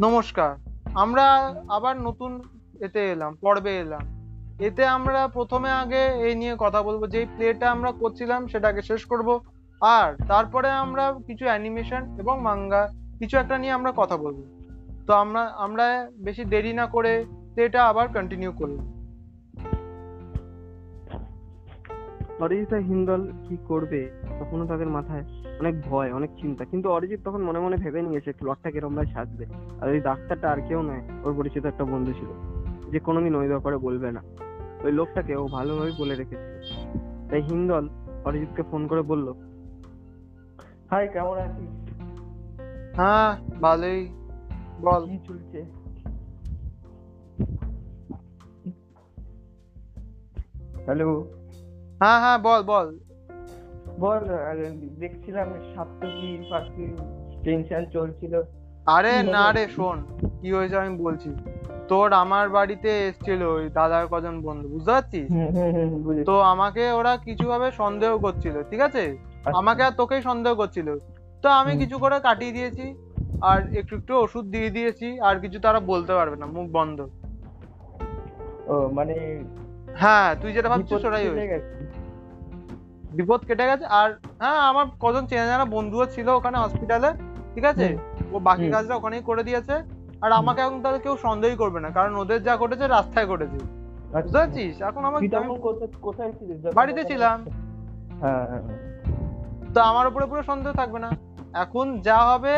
নমস্কার। আমরা আবার নতুন এতে এলাম, পর্বে এলাম। এতে আমরা প্রথমে আগে এই নিয়ে কথা বলব যে প্লেটা আমরা করছিলাম সেটাকে শেষ করব। আর তারপরে আমরা কিছু অ্যানিমেশন এবং মাঙ্গা, কিছু একটা নিয়ে আমরা কথা বলব। তো আমরা আমরা বেশি দেরি না করে প্লেটা আবার কন্টিনিউ করলাম অরিজিৎ হিন্দল কি করবে তখনও তাদের মাথায় অনেক ভয় অনেক চিন্তা। কিন্তু অরিজিৎ তখন মনে মনে ভেবে নিয়েছে প্লটটা কিরম ভাবে সাজবে। আর ওই ডাক্তারটা আর কেউ নয় ওর পরিচিত একটা বন্ধু ছিল। যে কোনোদিন ওই ব্যাপারে বলবে না। ওই লোকটাকে ও ভালোভাবে বলে রেখেছিল। তাই হিন্দল অরিজিৎকে ফোন করে বলল হাই কেমন আছিস? হ্যাঁ ভালোই। বল। কি চলছে? হ্যালো হ্যাঁ হ্যাঁ বল বল। বল দেখছিলাম সাপ্তকী টেনশন চলছিল। আরে না রে শোন কি হয়েছে আমি বলছি। তোর আমার বাড়িতে এসেছিল ওই দাদার কজন বন্ধু বুঝতে পারছিস? তো আমাকে ওরা কিছু ভাবে সন্দেহ করছিল ঠিক আছে? আচ্ছা। আমাকে আর তোকেই সন্দেহ করছিল। তো আমি কিছু করে কাটিয়ে দিয়েছি আর একটু একটু ওষুধ দিয়ে দিয়েছি আর কিছু তারা বলতে পারবে না মুখ বন্ধ। ও মানে হ্যাঁ তুই যেটা ভাবছিস ওটাই হয়েছে। বিপদ কেটে গেছে। আর হ্যাঁ আমার কজন চেনা জানা বন্ধুও ছিল ওখানে হসপিটালে ঠিক আছে? ও বাকি কাজটা ওখানেই করে দিয়েছে। আর আমাকে এখন তাহলে কেউ সন্দেহই করবে না কারণ ওদের যা ঘটেছে রাস্তায় ঘটেছে। বুঝতে আচ্ছা। পারছিস? এখন আমার কোথায় বাড়িতে ছিলাম। হ্যাঁ হ্যাঁ, হ্যাঁ। তো আমার উপরে পুরো সন্দেহ থাকবে না। এখন যা হবে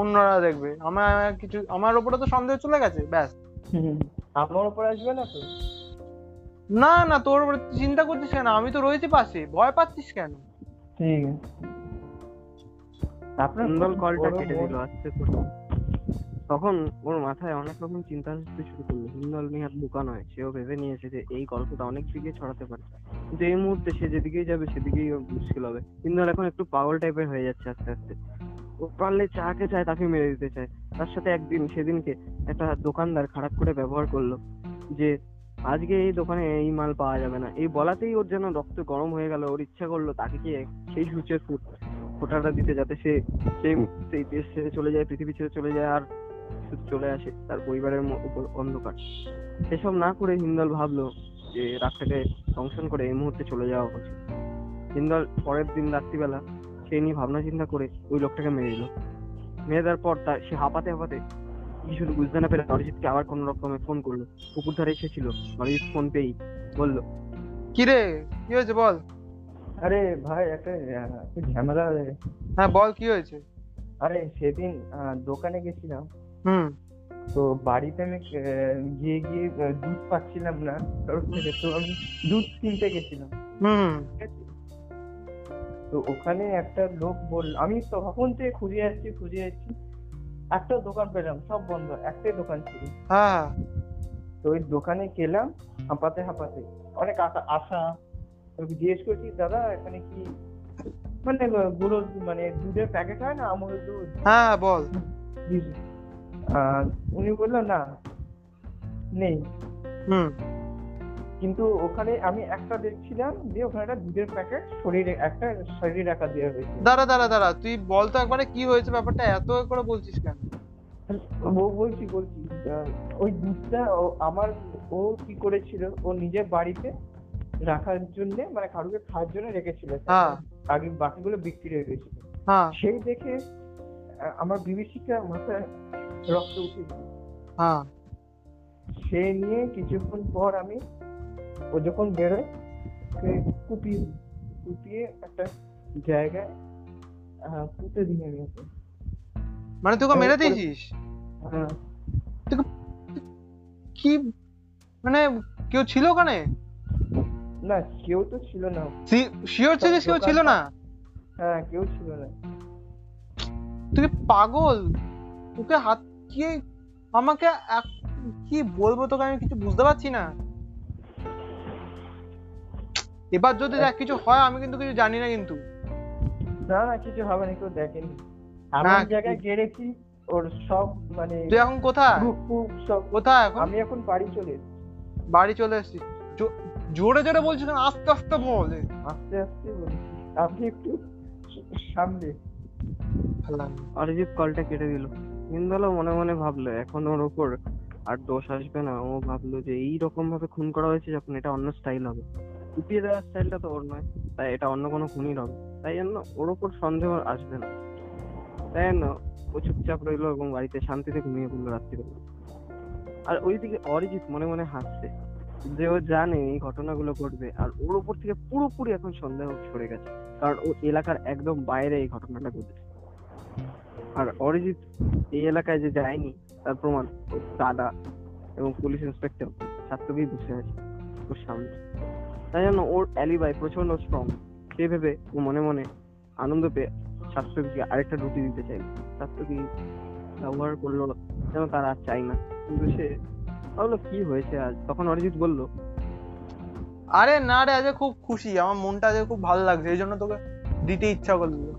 অন্যরা দেখবে। আমার কিছু আমার উপরে তো সন্দেহ চলে গেছে ব্যাস। আমার উপর আসবে না তো? না না তোর চিন্তা করছিস কেন? আমি তো রয়েছি পাশে। ভয় পাচ্ছিস কেন? ঠিক আছে। আপনার হিন্দল কলটা কেটে দিল আস্তে করে। তখন ওর মাথায় অনেক রকম চিন্তা আসতে শুরু করল। হিন্দল নিহাত বোকা নয় সেও ভেবে নিয়েছে যে এই গল্পটা অনেক দিকে ছড়াতে পারে। কিন্তু এই মুহূর্তে সে যেদিকেই যাবে সেদিকেই ওর মুশকিল হবে। হিন্দল এখন একটু পাগল টাইপের হয়ে যাচ্ছে আস্তে আস্তে। ও পারলে যাকে চায় তাকে মেরে দিতে চায়। তার সাথে একদিন সেদিনকে একটা দোকানদার খারাপ করে ব্যবহার করল যে আজকে এই দোকানে এই মাল পাওয়া যাবে না। এই বলাতেই ওর যেন রক্ত গরম হয়ে গেল ওর ইচ্ছা করল তাকে কি সেই সূচের ফুট ফোটাটা দিতে যাতে সে সেই সেই দেশ ছেড়ে চলে যায় পৃথিবী ছেড়ে চলে যায় আর শুধু চলে আসে তার পরিবারের উপর অন্ধকার। সেসব না করে হিন্দল ভাবলো যে রাতটাকে দংশন করে এই মুহূর্তে চলে যাওয়া উচিত। হিন্দল পরের দিন রাত্রিবেলা সেই নিয়ে ভাবনা চিন্তা করে ওই লোকটাকে মেরে দিল। মেরে দেওয়ার পর তার সে হাঁপাতে হাঁপাতে কিছু বুঝতে না পেরে অরিজিৎকে আবার কোনো রকমে ফোন করল। পুকুর ধারে এসেছিল। অরিজিৎ ফোন পেয়েই বলল কি রে? কি হয়েছে বল? আরে ভাই একটা ঝামেলা হয়ে গেছে। হ্যাঁ বল কি হয়েছে? আরে সেদিন দোকানে গেছিলাম। হুম। তো বাড়িতে আমি গিয়ে গিয়ে দুধ পাচ্ছিলাম না। থেকে তো আমি দুধ কিনতে গেছিলাম। হুম। তো ওখানে একটা লোক বলল আমি তখন থেকে খুঁজে যাচ্ছি খুঁজে যাচ্ছি একটা দোকান পেলাম সব বন্ধ একটাই দোকান ছিল। হ্যাঁ। তো ওই দোকানে গেলাম হাঁপাতে হাঁপাতে। অনেক আশা জিজ্ঞেস করছি দাদা এখানে কি মানে গুঁড়ো মানে দুধের প্যাকেট হয় না আমুল দুধ? হ্যাঁ বল। উনি বলল না নেই। হুম। কিন্তু ওখানে আমি একটা দেখছিলাম যে ওখানে একটা দুধের প্যাকেট শরীরে একটা শরীরে রাখা দেওয়া হয়েছে দাঁড়া দাঁড়া দাঁড়া তুই বল তো একবারে কি হয়েছে ব্যাপারটা এত করে বলছিস কেন? বলছি বলছি ওই দুধটা আমার ও কি করেছিল ও বাড়িতে রাখার জন্য মানে কারুকে খাওয়ার জন্য রেখেছিল। হ্যাঁ। আগে বাকিগুলো বিক্রি হয়ে গেছিল। হ্যাঁ। সেই দেখে আমার বিভীষিকা মাথায় রক্ত উঠে গেল। হ্যাঁ। সে নিয়ে কিছুক্ষণ পর আমি ও যখন বেরোয় ওকে কুপিয়ে কুপিয়ে একটা জায়গায় পুঁতে দিয়ে আমি ওকে মানে তোকে মেরে দিয়েছিস? হ্যাঁ। কি মানে কেউ ছিল ওখানে? না কেউ তো ছিল না। শিওর ছিলিস কেউ ছিল না? হ্যাঁ কেউ ছিল না। তুই পাগল? তোকে হাত কি আমাকে কি বলব তোকে আমি কিছু বুঝতে পারছি না। এবার যদি দেখ কিছু হয় আমি কিন্তু কিছু জানি না কিন্তু। না না কিছু হবে না কেউ দেখেনি। এমন জায়গায় গেড়েছি ওর সব মানে তুই এখন কোথায়? কোথায় এখন? আমি এখন বাড়ি চলে এসেছি। বাড়ি চলে এসেছিস। জো- জোরে জোরে বলছিস কেন? আস্তে আস্তে বল। আস্তে আস্তে বলছি। আপনি একটু সামনে। ভালো অরিজিৎ কলটা কেটে দিল। হিন্দালও মনে মনে ভাবলো এখন ওর ওপর আর দোষ আসবে না। ও ভাবলো যে এই রকম ভাবে খুন করা হয়েছে যখন এটা অন্য স্টাইল হবে। কুপিয়ে দেওয়ার স্টাইলটা তো ওর নয়। তাই এটা অন্য কোনো খুনির হবে তাই জন্য ওর ওপর সন্দেহ আসবে না। তাই জন্য ও চুপচাপ রইল এবং বাড়িতে শান্তিতে ঘুমিয়ে পড়ল রাত্রিবেলা। আর ওইদিকে অরিজিৎ মনে মনে হাসছে যে ও জানে এই ঘটনাগুলো ঘটবে আর ওর উপর থেকে পুরোপুরি এখন সন্দেহ সরে গেছে। কারণ ও এলাকার একদম বাইরে এই ঘটনাটা ঘটেছে। আর অরিজিৎ এই এলাকায় যে যায়নি, তার প্রমাণ দাদা এবং পুলিশ ইন্সপেক্টর ছাত্রকেই বসে আছে ওর সামনে। তাই জন্য ওর অ্যালিবাই প্রচণ্ড স্ট্রং সে ভেবে ও মনে মনে আনন্দ পেয়ে ছাত্রকে আরেকটা রুটি দিতে চাইল। ছাত্রকে ব্যবহার করল যেন তার আর চাই না। কিন্তু সে ভাবলো কি হয়েছে আজ? তখন অরিজিৎ বলল আরে না রে আজ খুব খুশি। আমার মনটা আজকে খুব ভালো লাগছে। এই জন্য তোকে দিতে ইচ্ছা করল।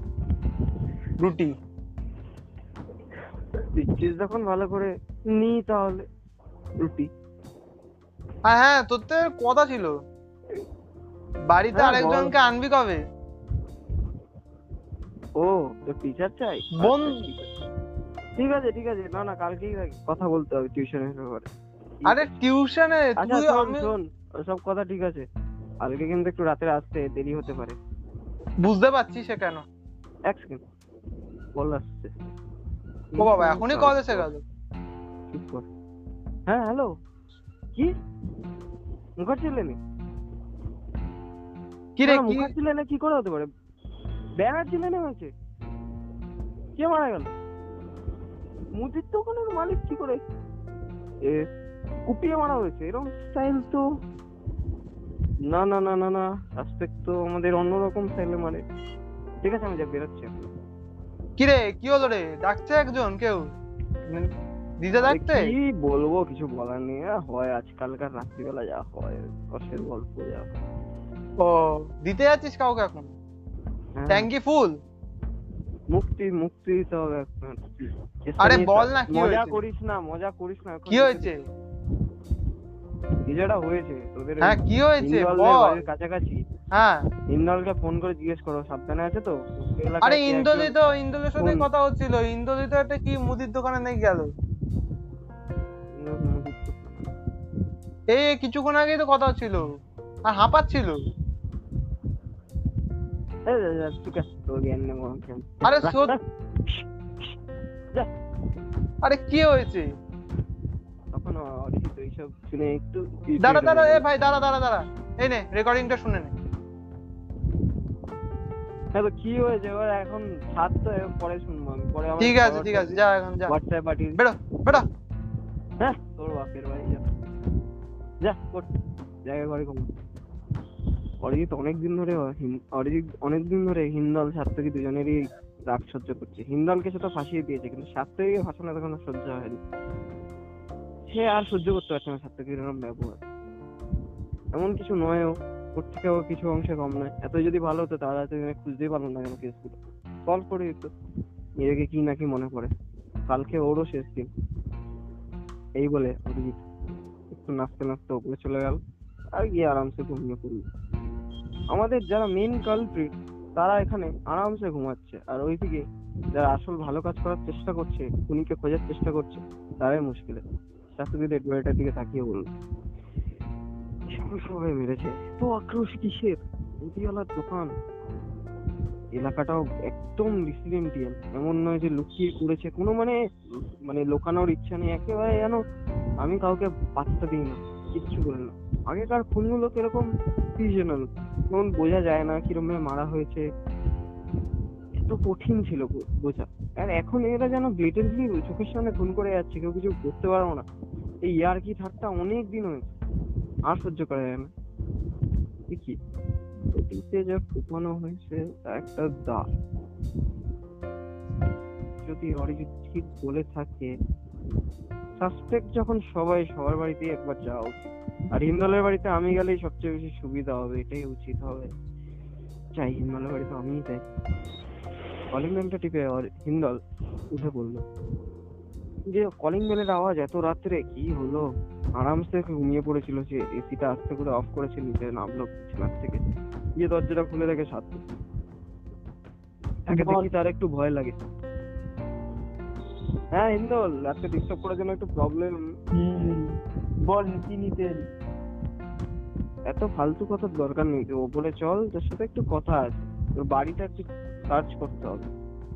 রুটি। দিচ্ছিস যখন ভালো করে নি তাহলে। রুটি। আর হ্যাঁ তোর তো কথা ছিল। বাড়িতে হ্যাঁ, আরেকজনকে আনবি কবে? ও তোর টিচার চাই? বোন আচ্ছা, ঠিক আছে। ঠিক আছে না না কালকেই কথা বলতে হবে টিউশনের ব্যাপারে। আরে টিউশনে আচ্ছা তুই আমি শোন ওসব কথা ঠিক আছে। কালকে কিন্তু একটু রাতে আসতে দেরি হতে পারে। বুঝতে পারছি সে কেন? এক সেকেন্ড কল আসছে ও বাবা এখনই কল এসে গেল। চুপ কর। হ্যাঁ হ্যালো। কি? মুখার্জি লেনে কি রে কি? মুখার্জি লেনে কি করে হতে পারে? ব্যানার্জি লেনে হয়েছে। কে মারা গেল? মুদির দোকানের মালিক কি করে? এ কুপিয়ে মারা হয়েছে। এরকম স্টাইল তো। না না না না না সাসপেক্ট তো আমাদের অন্যরকম স্টাইলে মারে ঠিক আছে আমি যা বেরোচ্ছি। কি রে কি হলো রে? ডাকছে একজন কেউ? আরে ডাকতে কি বলব কিছু বলার নেই। হয় আজকালকার রাত্রিবেলা যা হয় কষ্টের গল্প যা হয়। ও দিতে যাচ্ছিস কাউকে এখন? হ্যাঁ, ট্যাঙ্কি ফুল? মুক্তি মুক্তি দিতে হবে এখন আরে বল না কি মজা করিস না মজা করিস না কি হয়েছে? কি যেটা হয়েছে তোদের হ্যাঁ কি হয়েছে? বল। কাছাকাছি। হ্যাঁ। ইন্দলকে ফোন করে জিজ্ঞেস করো সাবধানে আছে তো? আরে একজন- তো ইন্দ্রজির সাথে কথা হচ্ছিল। ইন্দ্রজি তো একটা কি মুদির দোকানে নাকি গেল? এই এই কিছুক্ষণ আগেই তো কথা হচ্ছিল। আর হাঁপাচ্ছিল। কর। আরে আরে কি হয়েছে? তখন অরিজিৎ এইসব শুনে একটু দাঁড়া দাঁড়া এ ভাই দাঁড়া দাঁড়া দাঁড়া। এই নে রেকর্ডিংটা শুনে নে। হ্যাঁ তো কি হয়েছে? এবার এখন তো পরে শুনব আমি। পরে ঠিক আছে ঠিক আছে যা এখন যা। হোয়াটসঅ্যাপ পাঠিয়ে। বেরো বেরো। হ্যাঁ তোর বাপের বাড়ি যা। যা কর জায়গা ঘরে ঘুমা। অরিজিৎ অনেকদিন ধরে অরিজিৎ অনেকদিন ধরে হিন্দল সাত্তকী দুজনেরই রাগ সহ্য করছে। হিন্দলকে সেটা ফাঁসিয়ে দিয়েছে, কিন্তু সাত্তকীকে ফাঁসানো তখন সহ্য হয়নি। সে আর সহ্য করতে পারছে না সাত্তকীর এরকম ব্যবহার। এমন কিছু নয়ও ওর থেকেও কিছু অংশে কম নয়। এত যদি ভালো হতো, তাহলে এখানে খুঁজতেই পারল না কেন কেসগুলো সলভ করে দিত। নিজেকে কি নাকি মনে পড়ে। কালকে ওরও শেষ দিন। এই বলে অরিজিৎ একটু নাচতে নাচতে ওপরে চলে গেল। আর গিয়ে আরামসে ঘুমিয়ে পড়ল। আমাদের যারা মেন কালপ্রিট তারা এখানে আরামসে ঘুমাচ্ছে। আর ওইদিকে যারা আসল ভালো কাজ করার চেষ্টা করছে, খুনিকে খোঁজার চেষ্টা করছে, তারাই মুশকিলে। শাশুড়ি ডেড দিকে তাকিয়ে বলল সবাই মেরেছে। তো আক্রোশ কিসের? মুদিওয়ালার দোকান। এলাকাটাও একদম রেসিডেন্টিয়াল এমন নয় যে লুকিয়ে করেছে কোনো মানে মানে লোকানোর ইচ্ছা নেই। একেবারে যেন আমি কাউকে পাত্তা দিই না। কিচ্ছু বলে না। আগেকার খুনগুলো কীরকম সিজনাল যেমন বোঝা যায় না কীরকম ভাবে মারা হয়েছে। এত কঠিন ছিল বোঝা। আর এখন এরা যেন ব্লেটেন্টলি চোখের সামনে খুন করে যাচ্ছে, কেউ কিছু করতে পারব না। এই ইয়ার কি ঠাট্টা অনেক দিন হয়েছে। আর সহ্য করা যায় না। কি ওটিতে যা ফুপানো হয়েছে, তা একটা দাগ। যদি অরিজিৎ ঠিক বলে থাকে সাসপেক্ট যখন সবাই সবার বাড়িতে একবার যাওয়া উচিত। আর হিন্দলের বাড়িতে আমি গেলেই সবচেয়ে বেশি সুবিধা হবে, এটাই উচিত হবে। চাই হিন্দলের বাড়িতে আমিই যাই। কলিং বেলটা টিপে হিন্দল উঠে পড়ল। যে কলিং বেলের আওয়াজ এত রাত্রে, কি হলো? আরামসে ঘুমিয়ে পড়েছিল সে এসিটা আস্তে করে অফ করেছে, নিচে নামলো বিছানার থেকে। গিয়ে দরজাটা খুলে দেখে সাথে তাকে দেখি তার একটু ভয় লাগে। হ্যাঁ হিন্দল আজকে ডিস্টার্ব করার জন্য একটু প্রবলেম বল, কি নিতে? এত ফালতু কথার দরকার নেই তুই ওপরে চল তোর সাথে একটু কথা আছে। তোর বাড়িটা একটু সার্চ করতে হবে।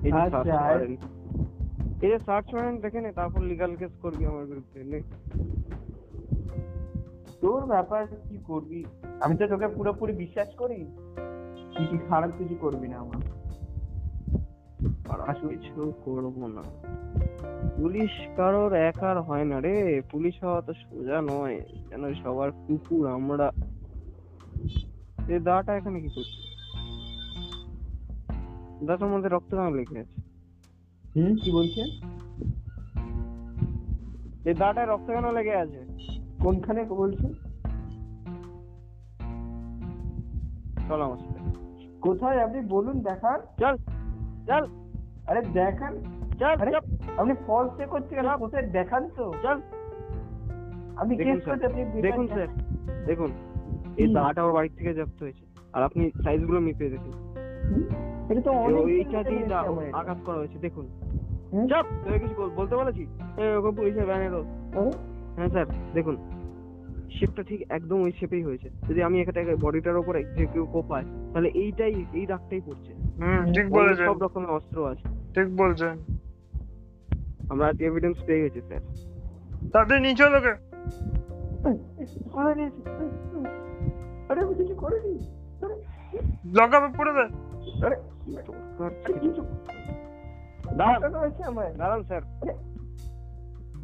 এই যে আচ্ছা, সার্চ আর- করেন এই যে সার্চ করেন দেখে নে তারপর লিগাল কেস করবি আমার বিরুদ্ধে নে। তোর ব্যাপার কি করবি? আমি তো তোকে পুরোপুরি বিশ্বাস করি। তুই কি খারাপ কিছু করবি না আমার? খারাপ কিছু করব না। পুলিশ কারোর একার হয় না রে। পুলিশ হওয়া তো সোজা নয়। যেন সবার কুকুর আমরা। এই দাটা এখানে কি করছে দাটার মধ্যে রক্ত কেন লেগে আছে? হুম কি বলছেন? এই দাটায় রক্ত কেন লেগে আছে? কোনখানে বলছেন? চল আমার সাথে। কোথায় আপনি বলুন দেখান। চল চল। আরে দেখান। চল আপনি ফলস এ করছেন কেন কোথায় দেখান তো? চল। আপনি দেখুন কেস করতে আপনি দেখুন স্যার। দেখুন। এই হুম। দাটা ওর বাড়ি থেকে জব্দ হয়েছে আর আপনি সাইজগুলো মিপিয়ে দেখুন এটা তো অনেক এইটা দিয়ে। আঘাত করা হয়েছে দেখুন? চাপ তোকে কিছু বল- বলতে বলেছি এ, ওকে পুলিশের ভ্যানে দো আরে, হ্যাঁ স্যার দেখুন শেপটা ঠিক একদম ওই শেপেই হয়েছে যদি আমি এখানে বডিটার উপরে যে কেউ কোপায় তাহলে এইটাই এই দাগটাই পড়ছে হুম ঠিক বলেছেন সব রকমের অস্ত্র আছে ঠিক বলছেন আমরা আজ এভিডেন্স পেয়ে গেছি স্যার তাদের নিচে লোকে? আরে আমি কিছু করিনি আরে, লকাপে পড়ে আরে। কিছু দাঁড়ান। স্যার।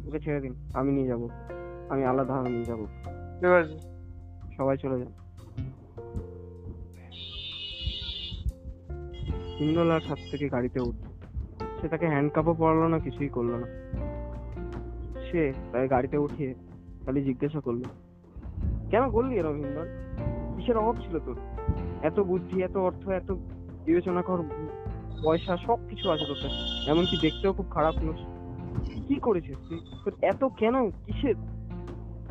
ওকে ছেড়ে দিন আমি নিয়ে যাব। আমি আলাদা নিয়ে যাব। ঠিক আছে। সবাই চলে যান। হিন্দোলার সাত থেকে গাড়িতে উঠল সে তাকে হ্যান্ডকাপও পড়ালো না কিছুই করল না। সে তাকে গাড়িতে উঠিয়ে খালি জিজ্ঞাসা করল কেন করলি এরকম হিন্দল কিসের অভাব ছিল তোর? এত বুদ্ধি, এত অর্থ, এত বিবেচনা কর, পয়সা সব কিছু আছে তোর কাছে। এমনকি দেখতেও খুব খারাপ নোস কি করেছিস তুই? তোর এত কেন? কিসের?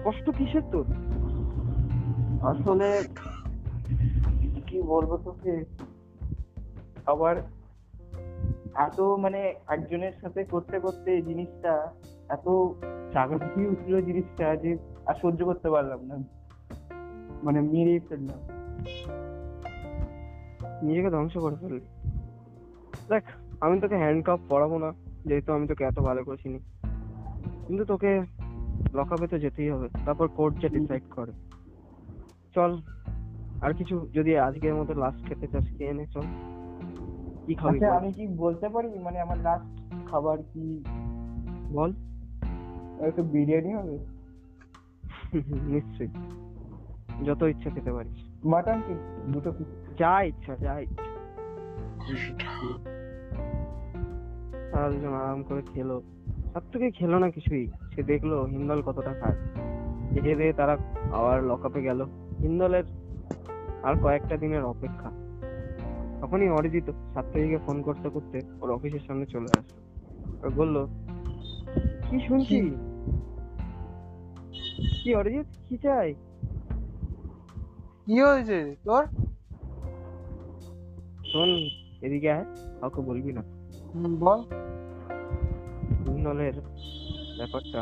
কষ্ট কিসের তোর? আসলে কি বলব তোকে? আবার এত মানে একজনের সাথে করতে করতে জিনিসটা এত চাকরি উঠল জিনিসটা যে আর সহ্য করতে পারলাম না মানে মেরেই ফেললাম। নিজেকে ধ্বংস করে ফেললি। দেখ আমি তোকে হ্যান্ডকাপ পরাবো না যেহেতু আমি তোকে এত ভালো করে চিনি কিন্তু তোকে লকআপে তো যেতেই হবে তারপর কোর্ট যে ডিসাইড করে। চল আর কিছু যদি আজকের মতো লাস্ট খেতে চাস খেয়ে নে চল। কি খাবি আচ্ছা আমি কি বলতে পারি? মানে আমার লাস্ট খাবার কি? বল। একটু বিরিয়ানি হবে? নিশ্চয়ই। যত ইচ্ছা খেতে পারিস। মাটন কি? দুটো কি? যা ইচ্ছা যা ইচ্ছা। তারা দুজন আরাম করে খেলো। তার থেকে খেলো না কিছুই। সে দেখল হিন্দল কতটা খায়। খেয়ে দিয়ে তারা আবার লকআপে গেল। হিন্দলের আর কয়েকটা দিনের অপেক্ষা। তখনই অরিজিৎ সাত্তারিকে ফোন করতে করতে ওর অফিসের সামনে চলে আসলো। আর বলল কি শুনছি কি অরিজিৎ? কি চাই? কি হয়েছে? তোর? শোন এদিকে আয় কাউকে বলবি না। বল। হিন্দলের ব্যাপারটা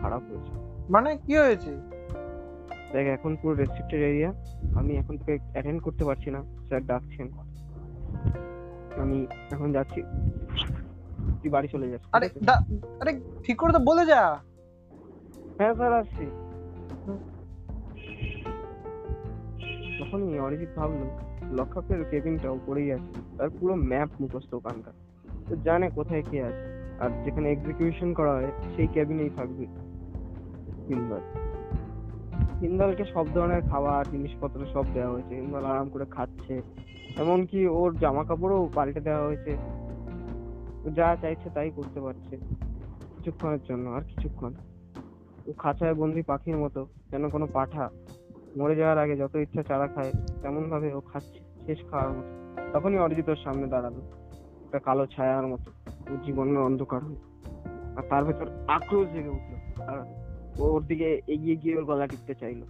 খারাপ হয়েছে? মানে কি হয়েছে? দেখ এখন পুরো রেস্ট্রিক্টেড এরিয়া আমি এখন তোকে অ্যাটেন্ড করতে পারছি না স্যার ডাকছেন। আমি এখন যাচ্ছি। তুই বাড়ি চলে যাস আরে আরে ঠিক করে তো বলে যা। হ্যাঁ স্যার আসছি। তখনই অরিজিৎ ভাবলো লকআপের কেবিনটা উপরেই আছে, তার পুরো ম্যাপ মুখস্থ ওখানকার। তো জানে কোথায় কে আছে, আর যেখানে এক্সিকিউশন করা হয়, সেই কেবিনেই থাকবে। হিন্দল। হিন্দলকে সব ধরনের খাবার জিনিসপত্র সব দেওয়া হয়েছে। হিন্দল আরাম করে খাচ্ছে। এমনকি ওর জামা কাপড়ও পাল্টে দেওয়া হয়েছে। যা চাইছে তাই করতে পারছে। কিছুক্ষণের জন্য, আর কিছুক্ষণ। ও খাঁচায় বন্দি পাখির মতো, যেন কোনো পাঠা মরে যাওয়ার আগে যত ইচ্ছা চারা খায় তেমন ভাবে ও খাচ্ছে শেষ খাওয়ার মতো। তখনই অরিজিৎ ওর সামনে দাঁড়াল। একটা কালো ছায়ার মতো। ওর জীবনের অন্ধকার হয়ে আর তার ভেতর আক্রোশ জেগে উঠল। আর ও ওর দিকে এগিয়ে গিয়ে ওর গলা টিপতে চাইলো।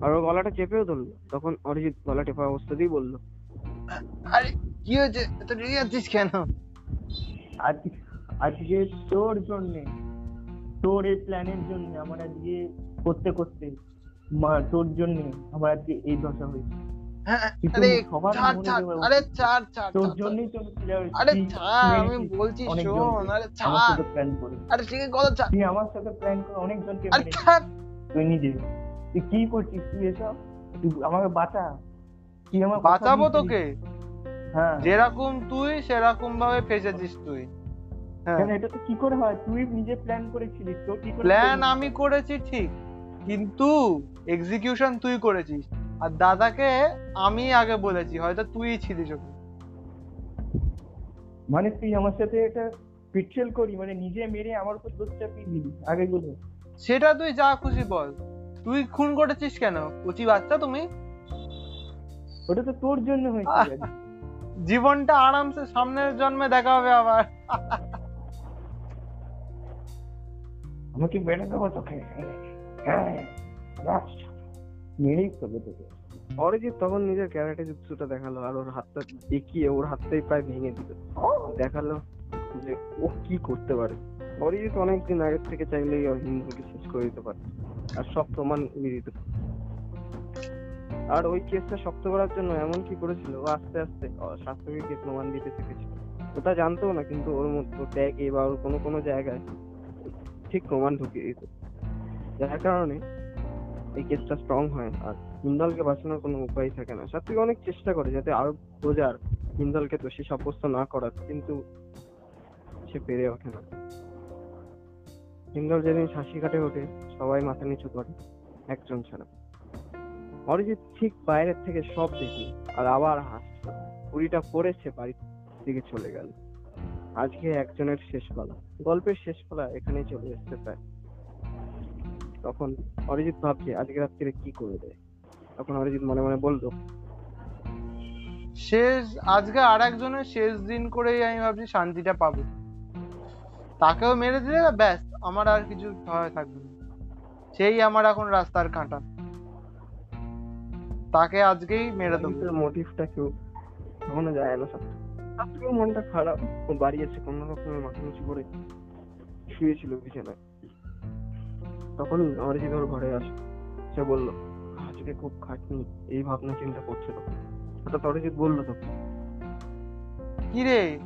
আর ওর গলাটা চেপেও ধরলো। তখন অরিজিৎ গলা টেপা অবস্থাতেই বলল আরে কি হয়েছে? এত রেগে যাচ্ছিস কেন? আজকে তোর জন্যে তোর এই প্ল্যানের জন্য আমার আজকে করতে করতে মা তোর জন্য আমার আজকে এই দশা হয়েছে। হ্যাঁ আরে ছাড় ছাড় আরে ছাড় ছাড় তোর জন্যই তো আমি প্লেয়ার হয়েছি। আরে তুই ছাড় আমি বলছি শোন আরে ছাড়। প্ল্যান করে। আরে ঠিক আছে কথা ছাড়। তুই আমার সাথে প্ল্যান করে অনেকজনকে আরে ছাড়। তুই নিজে। তুই কি করছিস? তুই এসব? তুই আমাকে বাঁচা। তুই আমার বাঁচাবো তোকে? হ্যাঁ। যেরকম তুই সেরকম ভাবে ফেসেছিস তুই। হ্যাঁ। এটা তো কি করে হয়? তুই নিজে প্ল্যান করেছিলিস তো কি প্ল্যান আমি করেছি ঠিক। কিন্তু এক্সিকিউশন তুই করেছিস। আর দাদাকে আমি আগে বলেছি হয়তো তুই ছিলিস ওখানে। মানে তুই আমার সাথে এটা পিটছেল করি মানে নিজে মেরে আমার উপর দোষ চাপিয়ে দিলি আগে গুলো সেটা তুই যা খুশি বল। তুই খুন করেছিস কেন? কচি বাচ্চা তুমি? ওটা তো তোর জন্য হয়েছে। জীবনটা আরামসে সামনের জন্মে দেখা হবে আবার। আমাকে বেড়ে দেবো তোকে। তোকে অরিজিৎ তখন নিজের ক্যারাটে দেখাল আর ওর হাতটা দেখিয়ে ওর হাতটাই প্রায় ভেঙে দিল। দেখাল যে ও কি করতে পারে। অরিজিৎ অনেকদিন আগের থেকে হিন্দুকে শেষ করে দিতে পারে আর সব প্রমাণ দিতে আর ওই কেসটা শক্ত করার জন্য এমন কি করেছিল, ও আস্তে আস্তে শাস্ত্রীকে প্রমাণ দিতে শিখেছিল। ওটা জানতো না, কিন্তু ওর মধ্যে ট্যাগে বা ওর কোনো কোনো জায়গায় ঠিক প্রমাণ ঢুকিয়ে দিত। যার কারণে এই কেসটা স্ট্রং হয় আর হিন্দলকে বাঁচানোর কোনো উপায় থাকে না। সাত্বিক অনেক চেষ্টা করে যাতে আরও প্রজার হিন্দলকে দোষী সাব্যস্ত না করার, কিন্তু সে পেরে ওঠে না। হিন্দল যেদিন শাসি কাটে ওঠে, সবাই মাথা নিচু করে, একজন ছাড়া। অরিজিৎ ঠিক বাইরের থেকে সব দেখি, আর আবার হাসছে। কুড়িটা পড়েছে, বাড়ির দিকে চলে গেল। আজকে একজনের শেষ পালা। গল্পের শেষ পালা এখানেই চলে এসছে প্রায়। তখন অরিজিৎ ভাবছে আজকে রাত্রিরে কি করে দেয়? তখন অরিজিৎ মনে মনে বলল শেষ আজকে আর একজনের শেষ দিন করেই আমি ভাবছি শান্তিটা পাবো। তাকেও মেরে দিলে ব্যাস আমার আর কিছু ভয় থাকবে না। সেই আমার এখন রাস্তার কাঁটা। তাকে আজকেই মেরে দেবো। মোটিভটা কেউ কখনো যায় না সাথে আজকেও মনটা খারাপ। ও বাড়ি এসে কোনো রকমের মাথা নিচু করে শুয়েছিল বিছানায়। তখন অরিজিৎ ওর ঘরে আসে। সে বলল আজকে খুব খাটনি এই ভাবনা চিন্তা করছিল হঠাৎ অরিজিৎ বলল তো কি রে?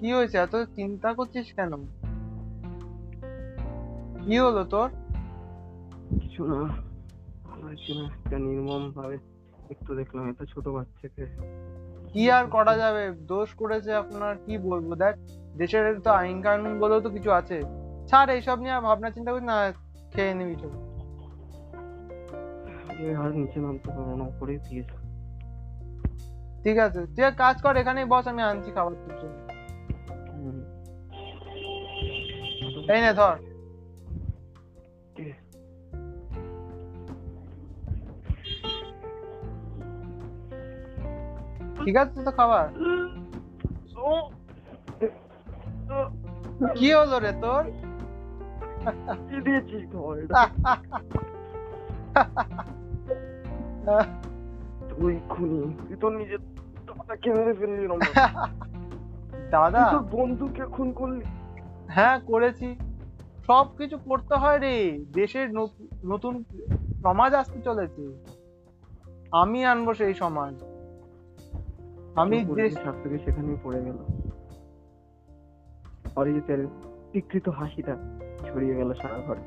কি হয়েছে? এত চিন্তা করছিস কেন? কি হলো তোর? কিছু না একটা নির্মম ভাবে একটু দেখলাম এত ছোট বাচ্চাকে। কি আর করা যাবে? দোষ করেছে আপনার কি বলব? দেখ দেশের তো আইন কানুন বলেও তো কিছু আছে। ছাড় এইসব নিয়ে আর ভাবনা চিন্তা করিস না। খেয়ে নিবি চল যে আর নিচে নামতে পারব না উপরেই দিয়েছে ঠিক আছে তুই কাজ কর এখানেই বস আমি আনছি খাবার তোর জন্য এই নে ধর। ঠিক আছে তো খাবার? কি হলো রে তোর? তুই খুনি তুই তো নিজের দাদাকে মেরে ফেললি দাদা। তোর বন্ধুকে খুন করলি। হ্যাঁ করেছি। সব কিছু করতে হয় রে। দেশের নতুন সমাজ আসতে চলেছে। আমি আনব সেই সমাজ। আমি ছাত্রকে সেখানেই পড়ে গেল। অরিজিতের বিকৃত হাসিটা। ছড়িয়ে গেল সারা ঘরে।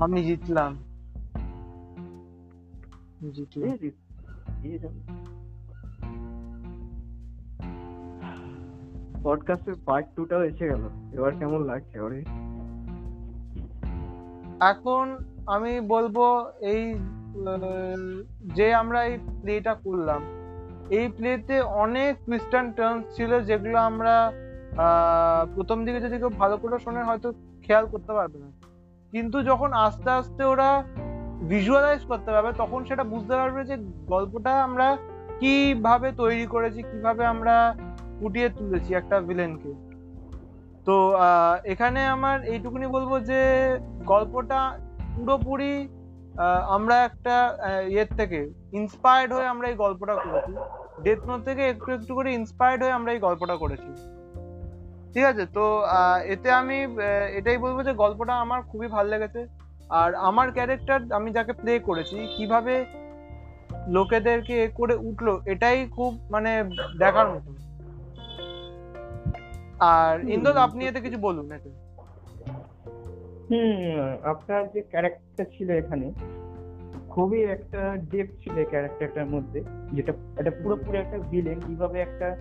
আমি জিতলাম। এই পডকাস্টের পার্ট টুটাও এসে গেল। এবার কেমন লাগছে ওরে? এখন আমি বলব এই যে আমরা এই প্লেটা করলাম এই প্লেতে অনেক টুইস্ট টার্নস ছিল যেগুলো আমরা প্রথম দিকে যদি কেউ ভালো করে শোনে হয়তো খেয়াল করতে পারবে না। কিন্তু যখন আস্তে আস্তে ওরা ভিজুয়ালাইজ করতে পারবে, তখন সেটা বুঝতে পারবে যে গল্পটা আমরা কীভাবে তৈরি করেছি, কীভাবে আমরা ফুটিয়ে তুলেছি একটা ভিলেনকে তো এখানে আমার এইটুকুনি বলব যে গল্পটা পুরোপুরি আমরা একটা ইয়ের থেকে ইন্সপায়ার্ড হয়ে আমরা এই গল্পটা করেছি। ডেথ নোট থেকে একটু একটু করে ইন্সপায়ার্ড হয়ে আমরা এই গল্পটা করেছি। ঠিক আছে? তো এতে আমি এটাই বলব যে গল্পটা আমার খুবই ভালো লেগেছে। আর আমার ক্যারেক্টার আমি যাকে প্লে করেছি কীভাবে লোকেদেরকে এ করে উঠল এটাই খুব মানে দেখার মতো। আর ইন্দোল আপনি এতে কিছু বলুন এতে। হুম আপনার যে ক্যারেক্টার ছিল এখানে খুবই একটা ডেপ ছিল ক্যারেক্টারটার মধ্যে যেটা এটা পুরোপুরি একটা ভিলেন কীভাবে একটা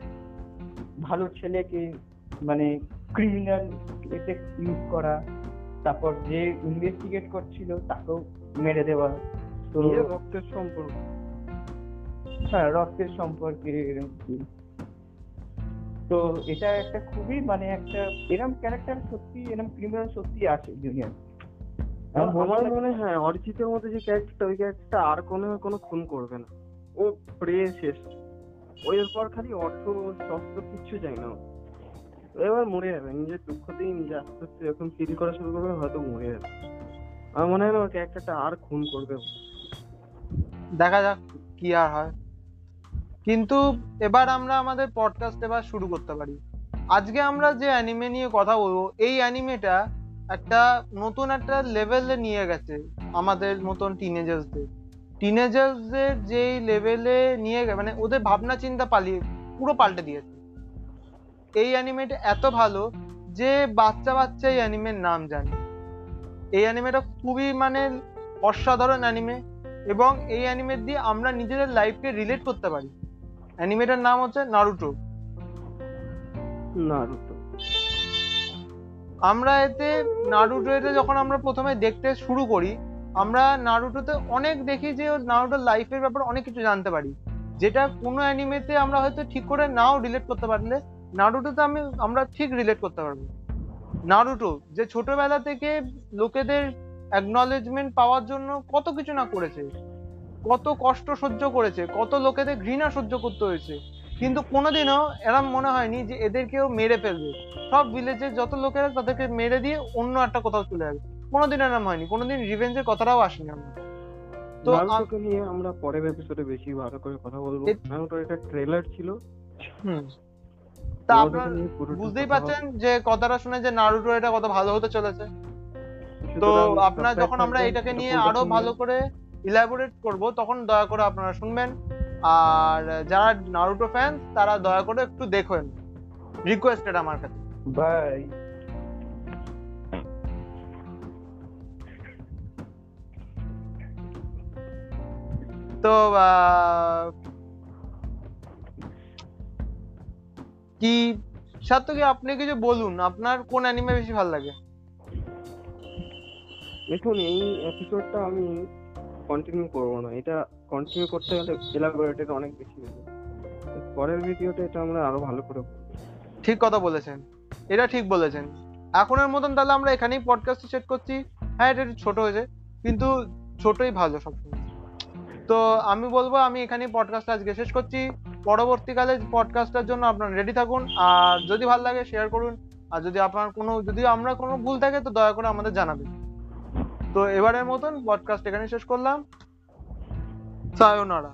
ভালো ছেলেকে মানে ক্রিমিনাল এতে ইউজ করা তারপর যে ইনভেস্টিগেট করছিল তাকেও মেরে দেওয়া। তো রক্তের সম্পর্ক। হ্যাঁ রক্তের সম্পর্কে এরকম। তো এটা একটা খুবই মানে একটা এরম ক্যারেক্টার সত্যি এরম ক্রিমিনাল সত্যি আছে দুনিয়ায় আমার মনে হয় অরিজিতের মধ্যে যে ক্যারেক্টারটা ওই ক্যারেক্টারটা আর কোনো কোনো খুন করবে না। ও প্রে শেষ ওই এরপর খালি অর্থ শস্ত্র কিচ্ছু চাই না ও। এবার মরে যাবে। নিজের দুঃখতেই নিজে আস্তে আস্তে যখন ফিল করা শুরু করবে হয়তো মরে যাবে। আমার মনে হয় না ওর ক্যারেক্টারটা আর খুন করবে। ও। দেখা যাক কি আর হয়। কিন্তু এবার আমরা আমাদের পডকাস্ট এবার শুরু করতে পারি। আজকে আমরা যে অ্যানিমে নিয়ে কথা বলব এই অ্যানিমেটা একটা নতুন একটা লেভেলে নিয়ে গেছে আমাদের মতন টিনেজার্সদের টিনেজার্সদের যেই লেভেলে নিয়ে গে- মানে ওদের ভাবনা চিন্তা পালিয়ে, পুরো পাল্টে দিয়েছে। এই অ্যানিমেটা এত ভালো যে বাচ্চা বাচ্চা এই অ্যানিমের নাম জানে। এই অ্যানিমেটা খুবই মানে অসাধারণ অ্যানিমে এবং এই অ্যানিমেট দিয়ে আমরা নিজেদের লাইফকে রিলেট করতে পারি। অ্যানিমেটার নাম হচ্ছে নারুটো নারুতো আমরা এতে নারুটো এতে যখন আমরা প্রথমে দেখতে শুরু করি, আমরা নারুটোতে অনেক দেখি যে নারুটোর লাইফের ব্যাপারে অনেক কিছু জানতে পারি। যেটা কোনো অ্যানিমেতে আমরা হয়তো ঠিক করে নাও রিলেট করতে পারলে, নারুটোতে আমি, আমরা ঠিক রিলেট করতে পারব। নারুটো, যে ছোটবেলা থেকে লোকেদের অ্যাকনলেজমেন্ট পাওয়ার জন্য কত কিছু না করেছে, কত কষ্ট সহ্য করেছে, কত লোকেদের ঘৃণা সহ্য করতে হয়েছে। কিন্তু কোনোদিনও এরম মনে হয়নি যে এদেরকেও মেরে ফেলবে। সব ভিলেজে যত লোকেরা তাদেরকে মেরে দিয়ে অন্য একটা কোথাও চলে যাবে কোনোদিন এরম হয়নি। কোনোদিন রিভেঞ্জের কথাটাও আসেনি আমরা। তো নিয়ে আমরা পরের এপিসোডে বেশি ভালো করে কথা বলব। নারুটোর একটা ট্রেলার ছিল। হুম। তা আপনারা বুঝতেই পাচ্ছেন যে কথাটা শুনে যে নারুটো এটা কত ভালো হতে চলেছে। তো আপনার যখন আমরা এটাকে নিয়ে আরও ভালো করে ইলাবোরেট করব তখন দয়া করে আপনারা শুনবেন। আর যারা নারুটো ফ্যান তারা দয়া করে একটু দেখবেন রিকোয়েস্টেড আমার কাছে। বাই তো কি সাত্তকি আপনি কিছু বলুন। আপনার কোন অ্যানিমে বেশি ভালো লাগে? দেখুন এই এপিসোডটা আমি কন্টিনিউ করব না। এটা কন্টিনিউ করতে গেলে এলাবোরেটেড অনেক বেশি হবে পরের ভিডিওতে এটা আমরা আরও ভালো করে। ঠিক কথা বলেছেন। এটা ঠিক বলেছেন। এখনের মতন তাহলে আমরা এখানেই পডকাস্ট সেট করছি। হ্যাঁ এটা একটু ছোট হয়েছে, কিন্তু ছোটই ভালো সবসময়। তো আমি বলব, আমি এখানেই পডকাস্ট আজকে শেষ করছি। পরবর্তীকালে পডকাস্টের জন্য আপনারা রেডি থাকুন। আর যদি ভালো লাগে শেয়ার করুন। আর যদি আপনার কোনো, যদি আমরা কোনো ভুল থাকে, তো দয়া করে আমাদের জানাবেন। তো এবারের মতন পডকাস্ট এখানে শেষ করলাম। सायोनारा